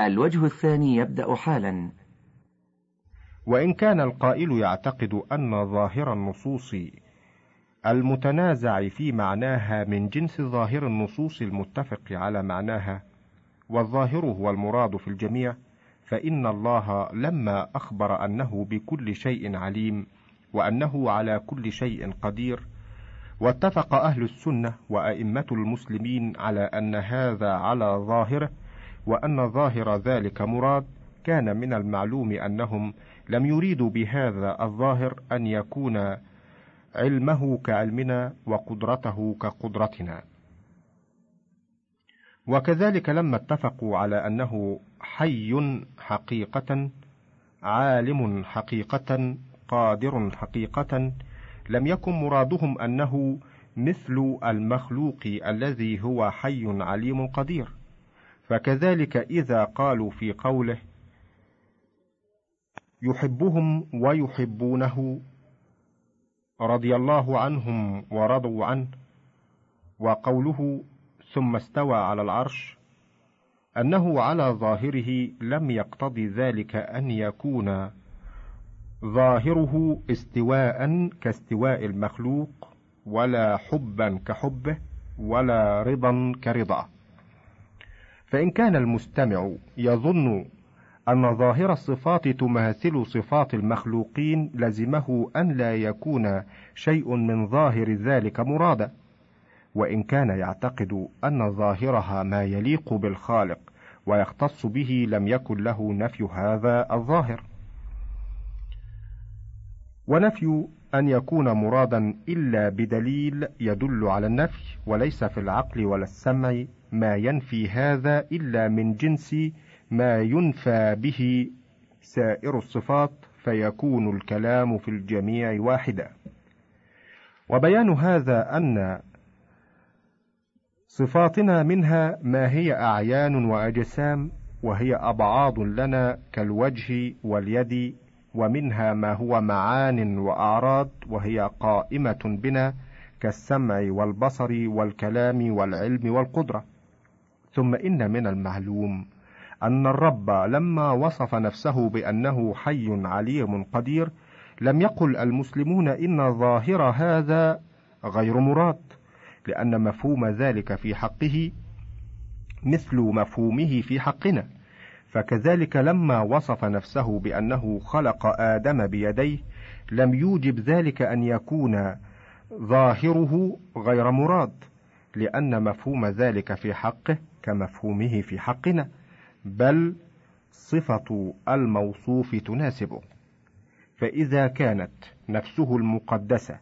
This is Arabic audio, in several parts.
الوجه الثاني يبدأ حالا. وإن كان القائل يعتقد أن ظاهر النصوص المتنازع في معناها من جنس ظاهر النصوص المتفق على معناها والظاهر هو المراد في الجميع فإن الله لما أخبر أنه بكل شيء عليم وأنه على كل شيء قدير واتفق أهل السنة وأئمة المسلمين على أن هذا على ظاهره وأن ظاهر ذلك مراد كان من المعلوم أنهم لم يريدوا بهذا الظاهر أن يكون علمه كعلمنا وقدرته كقدرتنا. وكذلك لما اتفقوا على أنه حي حقيقة عالم حقيقة قادر حقيقة لم يكن مرادهم أنه مثل المخلوق الذي هو حي عليم قدير. فكذلك إذا قالوا في قوله يحبهم ويحبونه رضي الله عنهم ورضوا عنه وقوله ثم استوى على العرش أنه على ظاهره لم يقتضي ذلك أن يكون ظاهره استواء كاستواء المخلوق ولا حبا كحبه ولا رضا كرضاه. فإن كان المستمع يظن أن ظاهر الصفات تماثل صفات المخلوقين لزمه أن لا يكون شيء من ظاهر ذلك مرادا. وإن كان يعتقد أن ظاهرها ما يليق بالخالق ويختص به لم يكن له نفي هذا الظاهر. ونفي أن يكون مرادا إلا بدليل يدل على النفي وليس في العقل ولا السمع ما ينفي هذا إلا من جنس ما ينفى به سائر الصفات فيكون الكلام في الجميع واحدا. وبيان هذا أن صفاتنا منها ما هي أعيان وأجسام وهي ابعاض لنا كالوجه واليد ومنها ما هو معان وأعراض وهي قائمة بنا كالسمع والبصر والكلام والعلم والقدرة. ثم إن من المعلوم أن الرب لما وصف نفسه بأنه حي عليم قدير لم يقل المسلمون إن ظاهر هذا غير مراد لأن مفهوم ذلك في حقه مثل مفهومه في حقنا. فكذلك لما وصف نفسه بأنه خلق آدم بيديه لم يوجب ذلك أن يكون ظاهره غير مراد لأن مفهوم ذلك في حقه كمفهومه في حقنا بل صفة الموصوف تناسبه. فإذا كانت نفسه المقدسة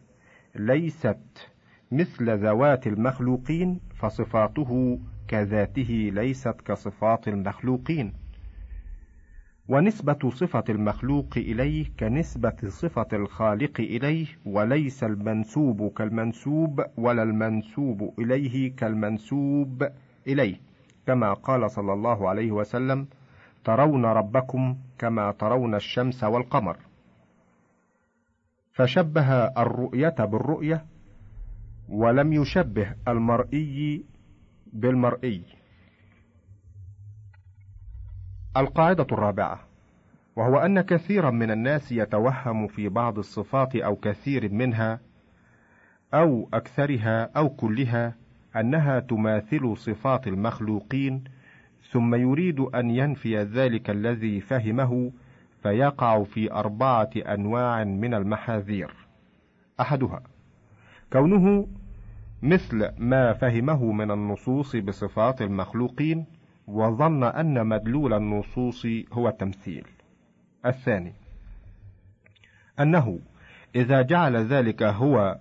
ليست مثل ذوات المخلوقين فصفاته كذاته ليست كصفات المخلوقين. ونسبة صفة المخلوق إليه كنسبة صفة الخالق إليه وليس المنسوب كالمنسوب ولا المنسوب إليه كالمنسوب إليه. كما قال صلى الله عليه وسلم ترون ربكم كما ترون الشمس والقمر فشبه الرؤية بالرؤية ولم يشبه المرئي بالمرئي. القاعدة الرابعة وهو أن كثيرا من الناس يتوهم في بعض الصفات أو كثير منها أو أكثرها أو كلها أنها تماثل صفات المخلوقين ثم يريد أن ينفي ذلك الذي فهمه فيقع في أربعة أنواع من المحاذير. أحدها كونه مثل ما فهمه من النصوص بصفات المخلوقين وظن أن مدلول النصوص هو التمثيل. الثاني أنه إذا جعل ذلك هو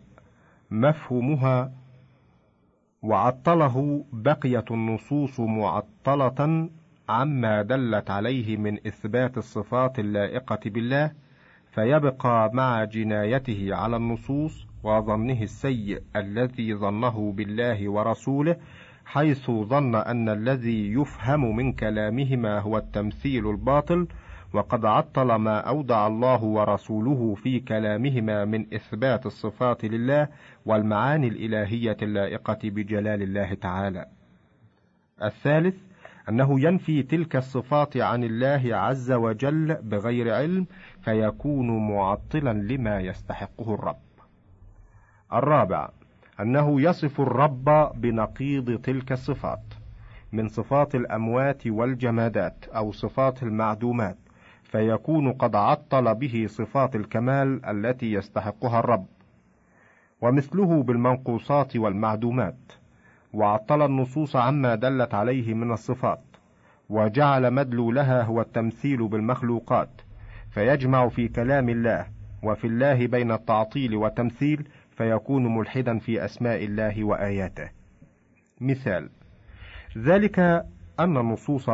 مفهومها وعطله بقيت النصوص معطلة عما دلت عليه من إثبات الصفات اللائقة بالله فيبقى مع جنايته على النصوص وظنه السيء الذي ظنه بالله ورسوله حيث ظن أن الذي يفهم من كلامهما هو التمثيل الباطل وقد عطل ما أودع الله ورسوله في كلامهما من إثبات الصفات لله والمعاني الإلهية اللائقة بجلال الله تعالى. الثالث أنه ينفي تلك الصفات عن الله عز وجل بغير علم فيكون معطلا لما يستحقه الرب. الرابع أنه يصف الرب بنقيض تلك الصفات من صفات الأموات والجمادات أو صفات المعدومات فيكون قد عطل به صفات الكمال التي يستحقها الرب. ومثله بالمنقوصات والمعدومات وعطل النصوص عما دلت عليه من الصفات وجعل مدلولها هو التمثيل بالمخلوقات فيجمع في كلام الله وفي الله بين التعطيل والتمثيل فيكون ملحدا في أسماء الله وآياته. مثال ذلك أن النصوص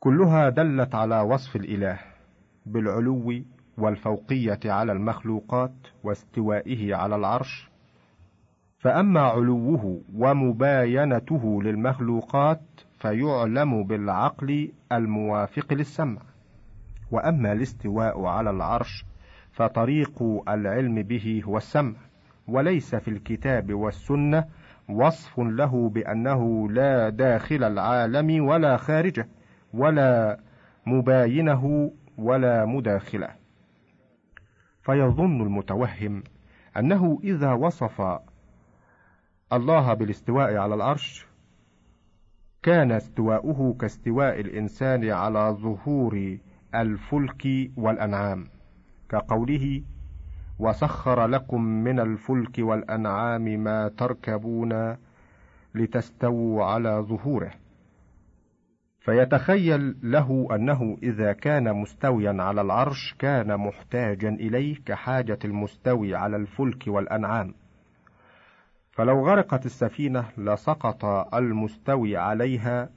كلها دلت على وصف الإله بالعلو والفوقية على المخلوقات واستوائه على العرش. فأما علوه ومباينته للمخلوقات فيعلم بالعقل الموافق للسمع. وأما الاستواء على العرش فطريق العلم به هو السمع وليس في الكتاب والسنة وصف له بأنه لا داخل العالم ولا خارجه ولا مباينه ولا مداخله فيظن المتوهم أنه إذا وصف الله بالاستواء على العرش كان استواؤه كاستواء الإنسان على ظهور الفلك والأنعام. كقوله وسخر لكم من الفلك والأنعام ما تركبون لتستووا على ظهوره. فيتخيل له أنه إذا كان مستويا على العرش كان محتاجا إليه كحاجة المستوي على الفلك والأنعام. فلو غرقت السفينة لسقط المستوي عليها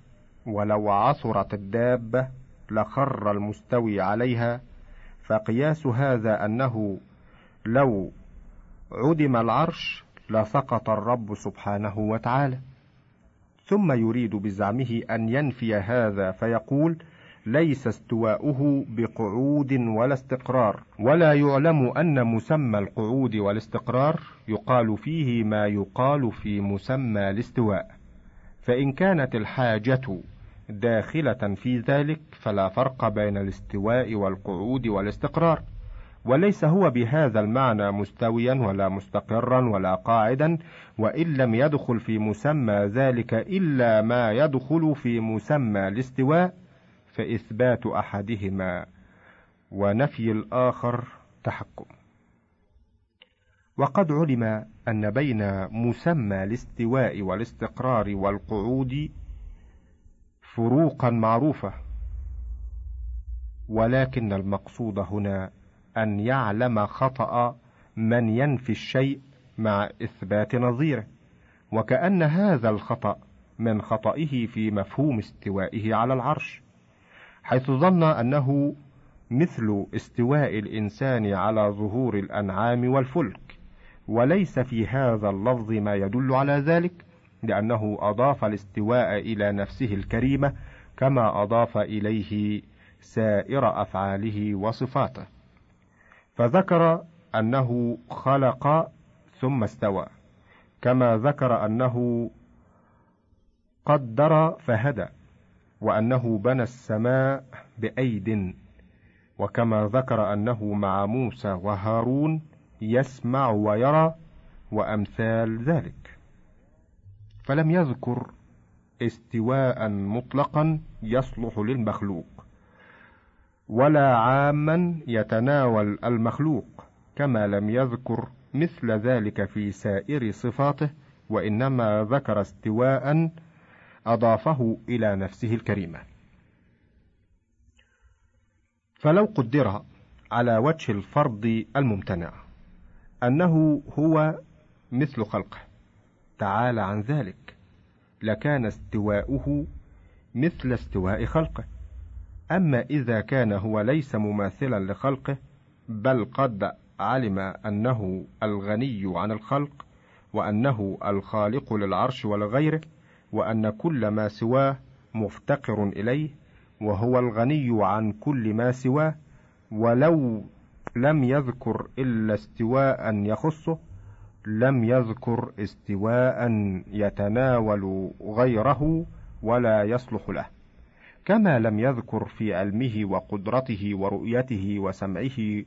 ولو عثرت الدابة لخر المستوي عليها فقياس هذا أنه لو عدم العرش لسقط الرب سبحانه وتعالى. ثم يريد بزعمه أن ينفي هذا فيقول ليس استواؤه بقعود ولا استقرار. ولا يعلم أن مسمى القعود والاستقرار يقال فيه ما يقال في مسمى الاستواء. فإن كانت الحاجة داخلة في ذلك فلا فرق بين الاستواء والقعود والاستقرار. وليس هو بهذا المعنى مستويا ولا مستقرا ولا قاعدا وإن لم يدخل في مسمى ذلك إلا ما يدخل في مسمى الاستواء فإثبات أحدهما. ونفي الآخر تحكم. وقد علم أن بين مسمى الاستواء والاستقرار والقعود فروقا معروفة. ولكن المقصود هنا أن يعلم خطأ من ينفي الشيء مع إثبات نظيره. وكأن هذا الخطأ من خطئه في مفهوم استوائه على العرش حيث ظن أنه مثل استواء الإنسان على ظهور الأنعام والفلك وليس في هذا اللفظ ما يدل على ذلك. لأنه أضاف الاستواء إلى نفسه الكريمة كما أضاف إليه سائر أفعاله وصفاته. فذكر أنه خلق ثم استوى. كما ذكر أنه قدر فهدى وأنه بنى السماء بأيد وكما ذكر أنه مع موسى وهارون يسمع ويرى وأمثال ذلك. فلم يذكر استواء مطلقا يصلح للمخلوق ولا عاما يتناول المخلوق كما لم يذكر مثل ذلك في سائر صفاته وإنما ذكر استواء أضافه إلى نفسه الكريمة. فلو قدر على وجه الفرض الممتنع أنه هو مثل خلقه تعالى عن ذلك. لكان استواؤه مثل استواء خلقه. أما إذا كان هو ليس مماثلا لخلقه بل قد علم أنه الغني عن الخلق وأنه الخالق للعرش ولغيره وأن كل ما سواه مفتقر إليه وهو الغني عن كل ما سواه ولو لم يذكر إلا استواء يخصه لم يذكر استواء يتناول غيره ولا يصلح له. كما لم يذكر في علمه وقدرته ورؤيته وسمعه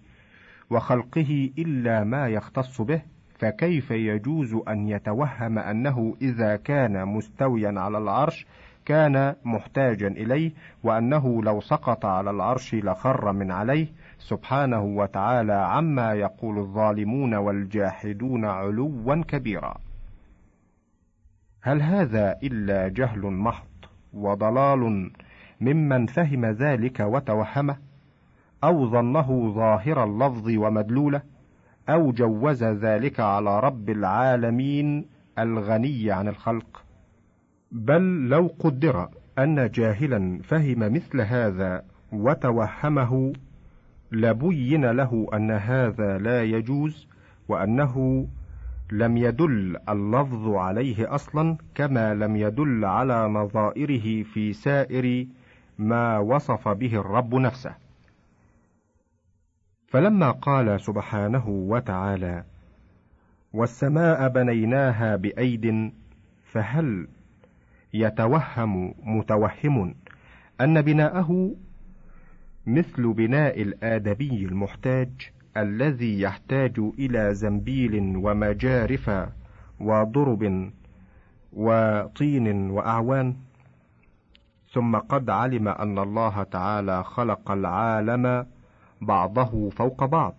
وخلقه إلا ما يختص به فكيف يجوز أن يتوهم أنه إذا كان مستويا على العرش كان محتاجا إليه وأنه لو سقط على العرش لخر من عليه سبحانه وتعالى عما يقول الظالمون والجاحدون علوا كبيرا. هل هذا إلا جهل محض وضلال ممن فهم ذلك وتوهمه أو ظنه ظاهر اللفظ ومدلوله أو جوز ذلك على رب العالمين الغني عن الخلق؟ بل لو قدر أن جاهلا فهم مثل هذا وتوهمه لبين له أن هذا لا يجوز وأنه لم يدل اللفظ عليه أصلا كما لم يدل على نظائره في سائر ما وصف به الرب نفسه. فلما قال سبحانه وتعالى والسماء بنيناها بأيد فهل يتوهم متوهم أن بناءه مثل بناء الآدبي المحتاج الذي يحتاج إلى زنبيل ومجارف وضرب وطين وأعوان. ثم قد علم أن الله تعالى خلق العالم بعضه فوق بعض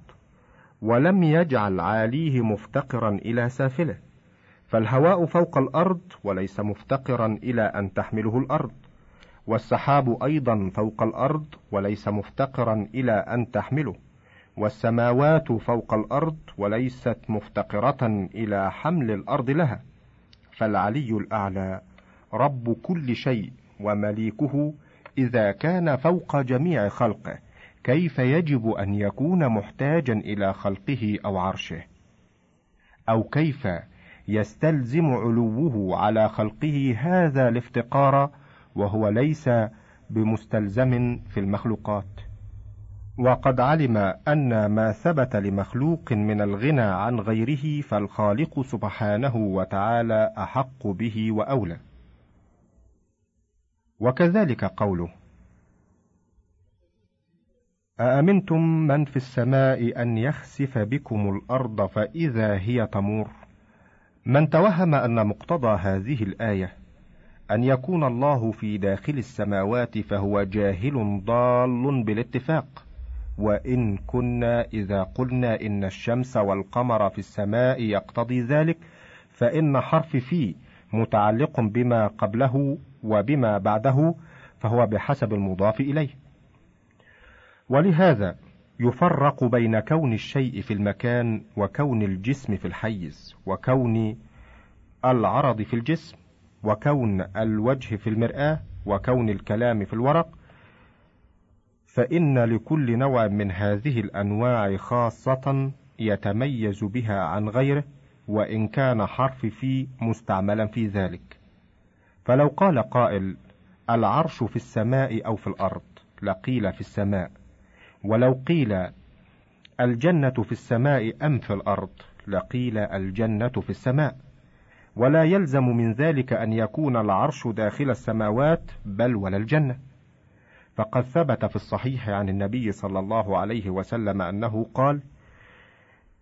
ولم يجعل عاليه مفتقرا إلى سافله فالهواء فوق الأرض وليس مفتقرا إلى أن تحمله الأرض. والسحاب أيضا فوق الأرض وليس مفتقرا إلى أن تحمله. والسماوات فوق الأرض وليست مفتقرة إلى حمل الأرض لها. فالعلي الأعلى رب كل شيء ومليكه إذا كان فوق جميع خلقه. كيف يجب أن يكون محتاجا إلى خلقه أو عرشه؟ أو كيف يستلزم علوه على خلقه هذا الافتقار وهو ليس بمستلزم في المخلوقات. وقد علم أن ما ثبت لمخلوق من الغنى عن غيره فالخالق سبحانه وتعالى أحق به وأولى. وكذلك قوله أأمنتم من في السماء أن يخسف بكم الأرض فإذا هي تمور؟ من توهم أن مقتضى هذه الآية أن يكون الله في داخل السماوات فهو جاهل ضال بالاتفاق. وإن كنا إذا قلنا إن الشمس والقمر في السماء يقتضي ذلك فإن حرف في متعلق بما قبله وبما بعده فهو بحسب المضاف إليه. ولهذا يفرق بين كون الشيء في المكان وكون الجسم في الحيز وكون العرض في الجسم. وكون الوجه في المرآة وكون الكلام في الورق فإن لكل نوع من هذه الأنواع خاصة يتميز بها عن غيره وإن كان حرف في مستعملا في ذلك. فلو قال قائل العرش في السماء أو في الأرض؟ لقيل في السماء. ولو قيل الجنة في السماء أم في الأرض؟ لقيل الجنة في السماء. ولا يلزم من ذلك أن يكون العرش داخل السماوات بل ولا الجنة. فقد ثبت في الصحيح عن النبي صلى الله عليه وسلم أنه قال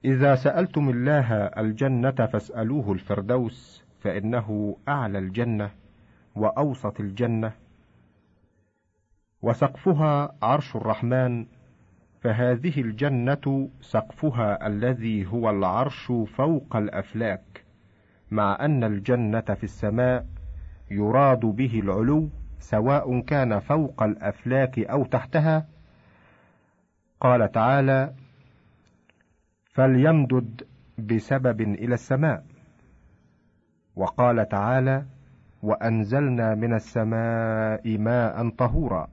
إذا سألتم الله الجنة فاسألوه الفردوس فإنه أعلى الجنة وأوسط الجنة وسقفها عرش الرحمن فهذه الجنة سقفها الذي هو العرش فوق الأفلاك. مع أن الجنة في السماء يراد به العلو سواء كان فوق الأفلاك أو تحتها. قال تعالى فليمدد بسبب إلى السماء. وقال تعالى وأنزلنا من السماء ماء طهورا.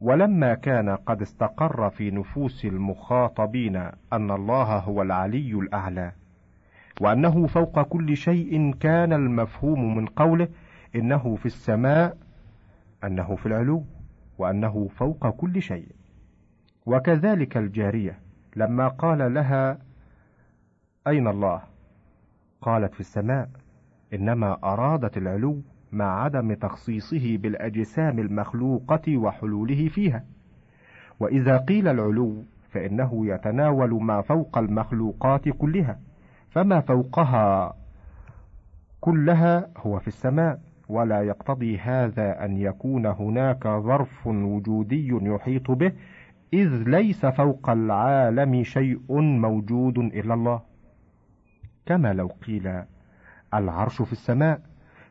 ولما كان قد استقر في نفوس المخاطبين أن الله هو العلي الأعلى. وأنه فوق كل شيء كان المفهوم من قوله إنه في السماء أنه في العلو وأنه فوق كل شيء. وكذلك الجارية لما قال لها أين الله؟ قالت في السماء إنما أرادت العلو مع عدم تخصيصه بالأجسام المخلوقة وحلوله فيها. وإذا قيل العلو فإنه يتناول ما فوق المخلوقات كلها. فما فوقها كلها هو في السماء ولا يقتضي هذا أن يكون هناك ظرف وجودي يحيط به إذ ليس فوق العالم شيء موجود إلا الله. كما لو قيل العرش في السماء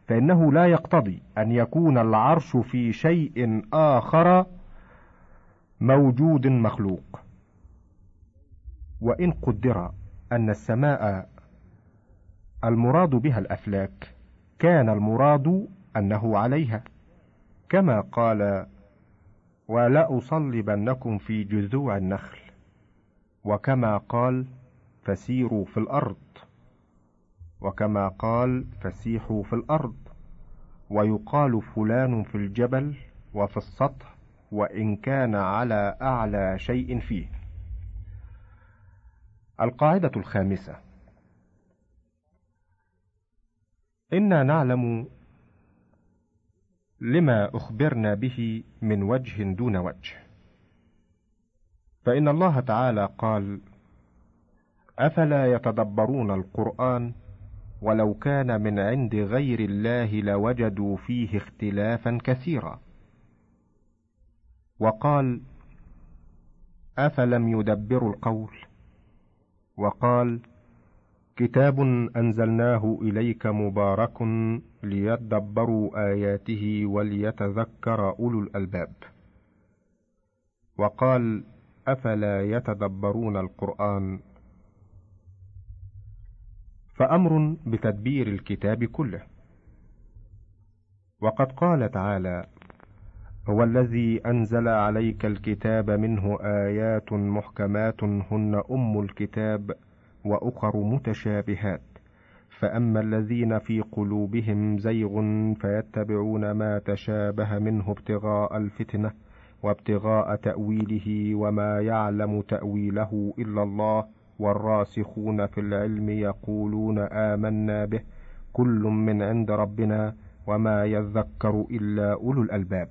فإنه لا يقتضي أن يكون العرش في شيء آخر موجود مخلوق. وإن قدر أن السماء المراد بها الأفلاك. كان المراد أنه عليها. كما قال ولأصلبنكم في جذوع النخل. وكما قال فسيروا في الأرض. وكما قال فسيحوا في الأرض. ويقال فلان في الجبل وفي السطح وإن كان على أعلى شيء فيه. القاعدة الخامسة إنا نعلم لما أخبرنا به من وجه دون وجه. فإن الله تعالى قال أفلا يتدبرون القرآن ولو كان من عند غير الله لوجدوا فيه اختلافا كثيرا. وقال أفلم يدبروا القول؟ وقال كتاب أنزلناه إليك مبارك ليدبروا آياته وليتذكر أولو الألباب. وقال أفلا يتدبرون القرآن؟ فأمر بتدبير الكتاب كله. وقد قال تعالى هو الذي أنزل عليك الكتاب منه آيات محكمات هن أم الكتاب. وأخر متشابهات. فأما الذين في قلوبهم زيغ فيتبعون ما تشابه منه ابتغاء الفتنة وابتغاء تأويله وما يعلم تأويله إلا الله والراسخون في العلم يقولون آمنا به كل من عند ربنا وما يذكر إلا أولو الألباب.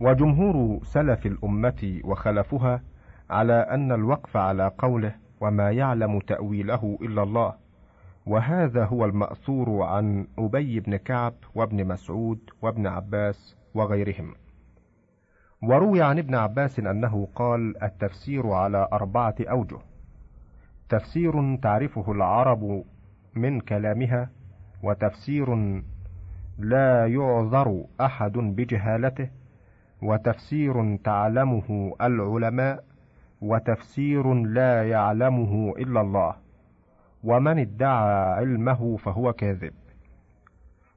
وجمهور سلف الأمة وخلفها على أن الوقف على قوله وما يعلم تأويله إلا الله. وهذا هو المأثور عن أبي بن كعب وابن مسعود وابن عباس وغيرهم. وروي عن ابن عباس أنه قال التفسير على أربعة أوجه. تفسير تعرفه العرب من كلامها وتفسير لا يعذر أحد بجهالته وتفسير تعلمه العلماء وتفسير لا يعلمه إلا الله. ومن ادعى علمه فهو كاذب.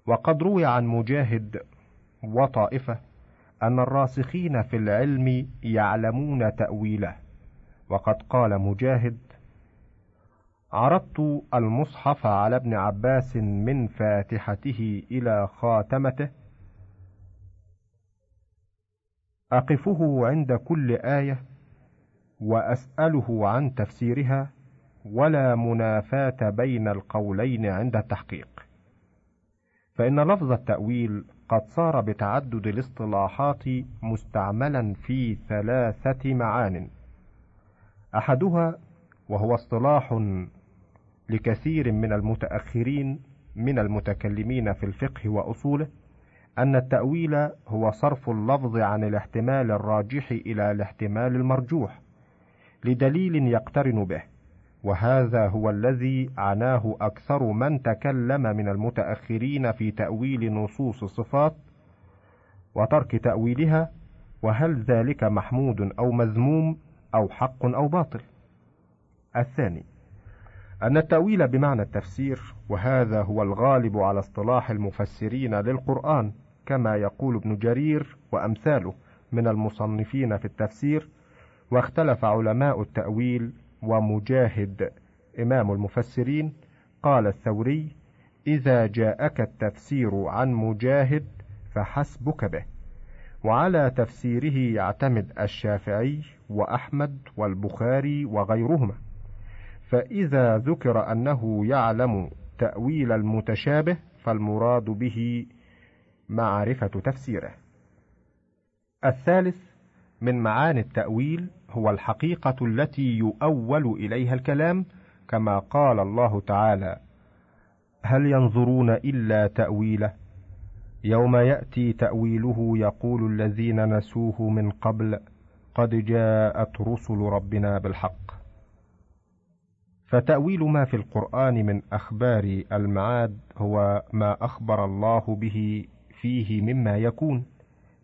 وقد روي عن مجاهد وطائفة أن الراسخين في العلم يعلمون تأويله. وقد قال مجاهد عرضت المصحف على ابن عباس من فاتحته إلى خاتمته. أقفه عند كل آية وأسأله عن تفسيرها ولا منافاة بين القولين عند التحقيق. فإن لفظ التأويل قد صار بتعدد الاصطلاحات مستعملا في ثلاثة معان. أحدها وهو اصطلاح لكثير من المتأخرين من المتكلمين في الفقه وأصوله أن التأويل هو صرف اللفظ عن الاحتمال الراجح إلى الاحتمال المرجوح. لدليل يقترن به. وهذا هو الذي عناه أكثر من تكلم من المتأخرين في تأويل نصوص الصفات وترك تأويلها وهل ذلك محمود أو مذموم أو حق أو باطل؟ الثاني أن التأويل بمعنى التفسير وهذا هو الغالب على اصطلاح المفسرين للقرآن كما يقول ابن جرير وأمثاله من المصنفين في التفسير واختلف علماء التأويل ومجاهد. إمام المفسرين قال الثوري إذا جاءك التفسير عن مجاهد فحسبك به. وعلى تفسيره يعتمد الشافعي وأحمد والبخاري وغيرهما. فإذا ذكر أنه يعلم تأويل المتشابه فالمراد به معرفة تفسيره. الثالث من معاني التأويل هو الحقيقة التي يؤول إليها الكلام كما قال الله تعالى: هل ينظرون إلا تأويله؟ يوم يأتي تأويله يقول الذين نسوه من قبل قد جاءت رسل ربنا بالحق. فتأويل ما في القرآن من أخبار المعاد هو ما أخبر الله به فيه مما يكون.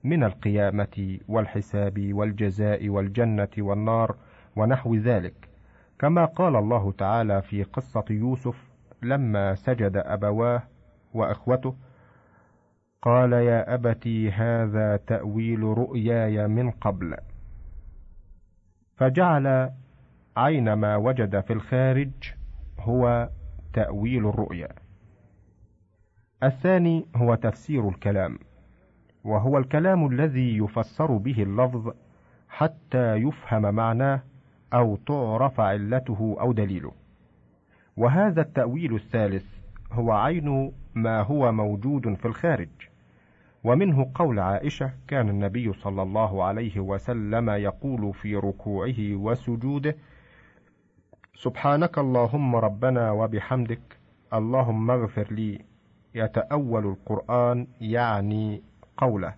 من القيامة والحساب والجزاء والجنة والنار ونحو ذلك. كما قال الله تعالى في قصة يوسف لما سجد أبواه وإخوته قال يا أبتي هذا تأويل رؤياي من قبل. فجعل عين ما وجد في الخارج هو تأويل الرؤيا. الثاني هو تفسير الكلام. وهو الكلام الذي يفسر به اللفظ حتى يفهم معناه أو تعرف علته أو دليله. وهذا التأويل الثالث هو عين ما هو موجود في الخارج ومنه قول عائشة كان النبي صلى الله عليه وسلم يقول في ركوعه وسجوده سبحانك اللهم ربنا وبحمدك اللهم اغفر لي. يتأول القرآن يعني قوله.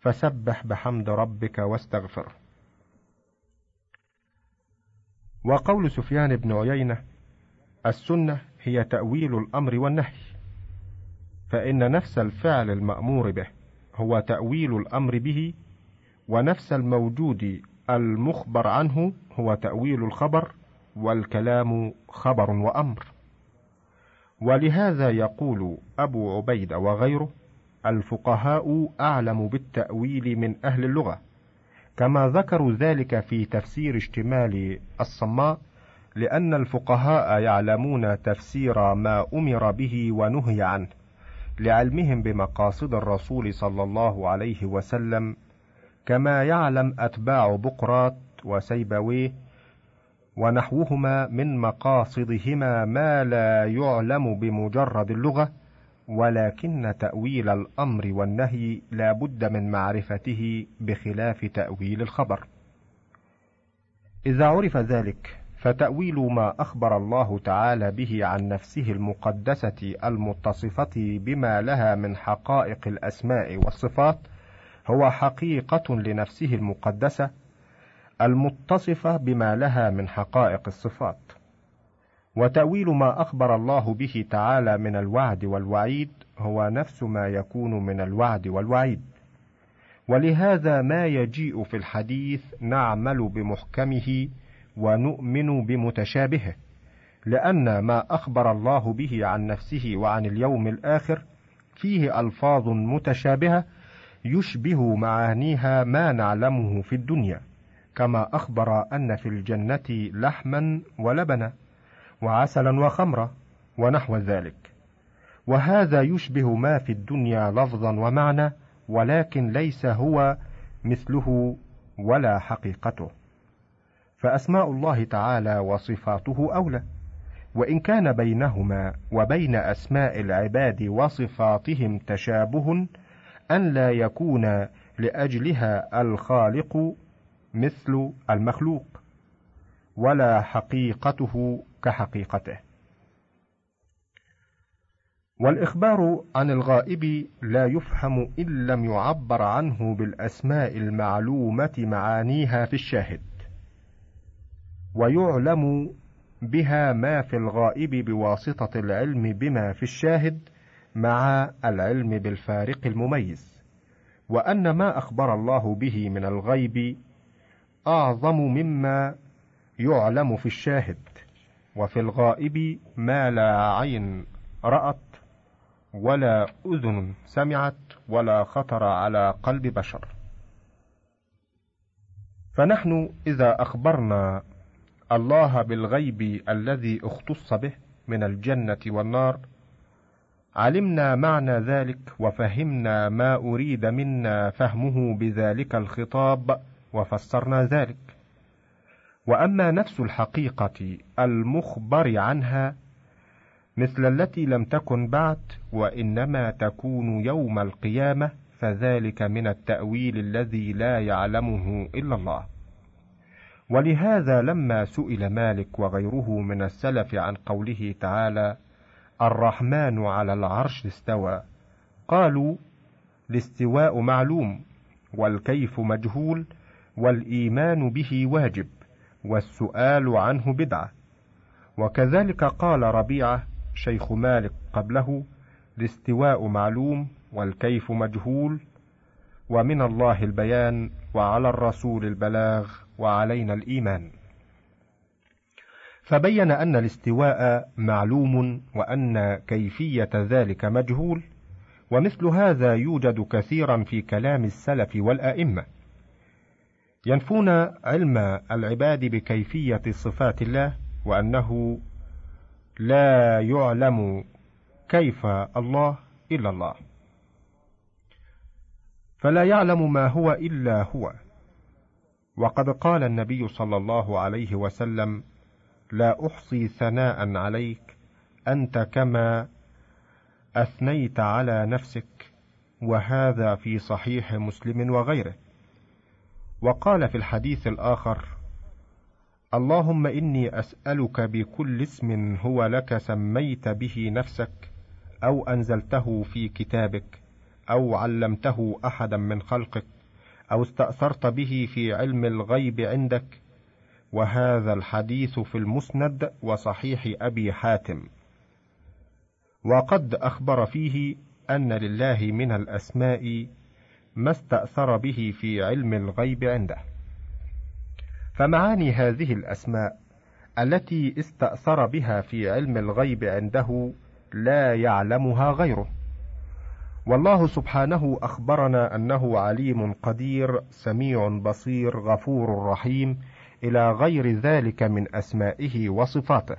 فسبح بحمد ربك واستغفر. وقول سفيان بن عيينة السنة هي تأويل الأمر والنهي فإن نفس الفعل المأمور به هو تأويل الأمر به ونفس الموجود المخبر عنه هو تأويل الخبر والكلام خبر وأمر. ولهذا يقول أبو عبيد وغيره الفقهاء أعلم بالتأويل من أهل اللغة كما ذكروا ذلك في تفسير اشتمال الصماء لأن الفقهاء يعلمون تفسير ما أمر به ونهي عنه لعلمهم بمقاصد الرسول صلى الله عليه وسلم كما يعلم أتباع بقراط وسيبويه ونحوهما من مقاصدهما ما لا يعلم بمجرد اللغة ولكن تأويل الأمر والنهي لا بد من معرفته بخلاف تأويل الخبر إذا عرف ذلك فتأويل ما أخبر الله تعالى به عن نفسه المقدسة المتصفة بما لها من حقائق الأسماء والصفات هو حقيقة لنفسه المقدسة المتصفة بما لها من حقائق الصفات. وتأويل ما أخبر الله به تعالى من الوعد والوعيد هو نفس ما يكون من الوعد والوعيد. ولهذا ما يجيء في الحديث نعمل بمحكمه ونؤمن بمتشابهه لأن ما أخبر الله به عن نفسه وعن اليوم الآخر فيه ألفاظ متشابهة يشبه معانيها ما نعلمه في الدنيا كما أخبر أن في الجنة لحما ولبنا وعسلا وخمرا ونحو ذلك. وهذا يشبه ما في الدنيا لفظا ومعنى ولكن ليس هو مثله ولا حقيقته. فأسماء الله تعالى وصفاته أولى. وإن كان بينهما وبين أسماء العباد وصفاتهم تشابه أن لا يكون لأجلها الخالق مثل المخلوق ولا حقيقته كحقيقته. والإخبار عن الغائب لا يفهم إن لم يعبر عنه بالأسماء المعلومة معانيها في الشاهد. ويعلم بها ما في الغائب بواسطة العلم بما في الشاهد مع العلم بالفارق المميز. وأن ما أخبر الله به من الغيب أعظم مما يعلم في الشاهد. وفي الغائب ما لا عين رأت ولا أذن سمعت ولا خطر على قلب بشر. فنحن إذا أخبرنا الله بالغيب الذي اختص به من الجنة والنار علمنا معنى ذلك وفهمنا ما أريد منا فهمه بذلك الخطاب وفسرنا ذلك. وأما نفس الحقيقة المخبر عنها مثل التي لم تكن بعد وإنما تكون يوم القيامة فذلك من التأويل الذي لا يعلمه إلا الله. ولهذا لما سئل مالك وغيره من السلف عن قوله تعالى الرحمن على العرش استوى قالوا الاستواء معلوم والكيف مجهول والإيمان به واجب والسؤال عنه بدعة. وكذلك قال ربيعة شيخ مالك قبله الاستواء معلوم والكيف مجهول ومن الله البيان وعلى الرسول البلاغ وعلينا الإيمان. فبين أن الاستواء معلوم وأن كيفية ذلك مجهول ومثل هذا يوجد كثيرا في كلام السلف والأئمة. ينفون علم العباد بكيفية صفات الله وأنه لا يعلم كيف الله إلا الله. فلا يعلم ما هو إلا هو. وقد قال النبي صلى الله عليه وسلم لا أحصي ثناء عليك أنت كما أثنيت على نفسك وهذا في صحيح مسلم وغيره. وقال في الحديث الآخر اللهم إني أسألك بكل اسم هو لك سميت به نفسك أو أنزلته في كتابك أو علمته أحدا من خلقك أو استأثرت به في علم الغيب عندك. وهذا الحديث في المسند وصحيح أبي حاتم. وقد أخبر فيه أن لله من الأسماء ما استأثر به في علم الغيب عنده. فمعاني هذه الأسماء التي استأثر بها في علم الغيب عنده لا يعلمها غيره. والله سبحانه أخبرنا أنه عليم قدير سميع بصير غفور رحيم إلى غير ذلك من أسمائه وصفاته.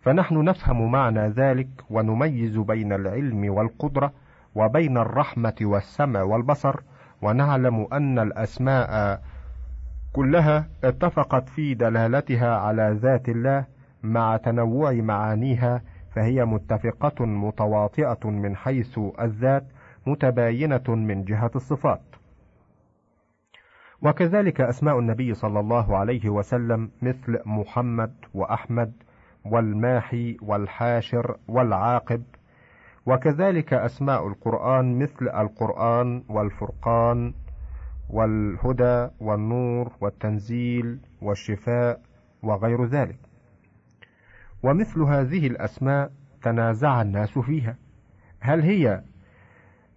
فنحن نفهم معنى ذلك ونميز بين العلم والقدرة وبين الرحمة والسمع والبصر ونعلم أن الأسماء كلها اتفقت في دلالتها على ذات الله مع تنوع معانيها فهي متفقة متواطئة من حيث الذات متباينة من جهة الصفات. وكذلك أسماء النبي صلى الله عليه وسلم مثل محمد وأحمد والماحي والحاشر والعاقب وكذلك أسماء القرآن مثل القرآن والفرقان والهدى والنور والتنزيل والشفاء وغير ذلك. ومثل هذه الأسماء تنازع الناس فيها. هل هي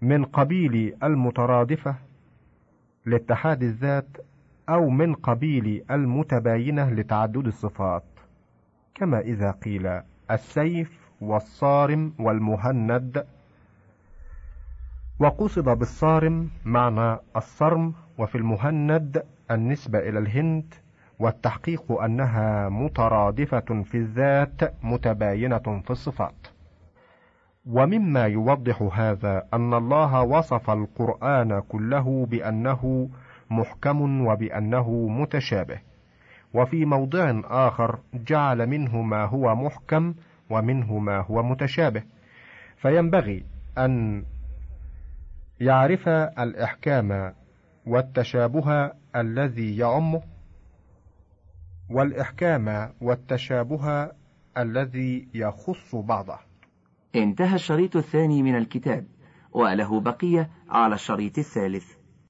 من قبيل المترادفة لاتحاد الذات أو من قبيل المتباينة لتعدد الصفات؟ كما إذا قيل السيف والصارم والمهند وقصد بالصارم معنى الصرم وفي المهند النسبة إلى الهند والتحقيق أنها مترادفة في الذات متباينة في الصفات. ومما يوضح هذا أن الله وصف القرآن كله بأنه محكم وبأنه متشابه، وفي موضع آخر جعل منه ما هو محكم ومنه ما هو متشابه، فينبغي أن يعرف الإحكام والتشابه الذي يعمه والإحكام والتشابه الذي يخص بعضه. انتهى الشريط الثاني من الكتاب، وله بقية على الشريط الثالث.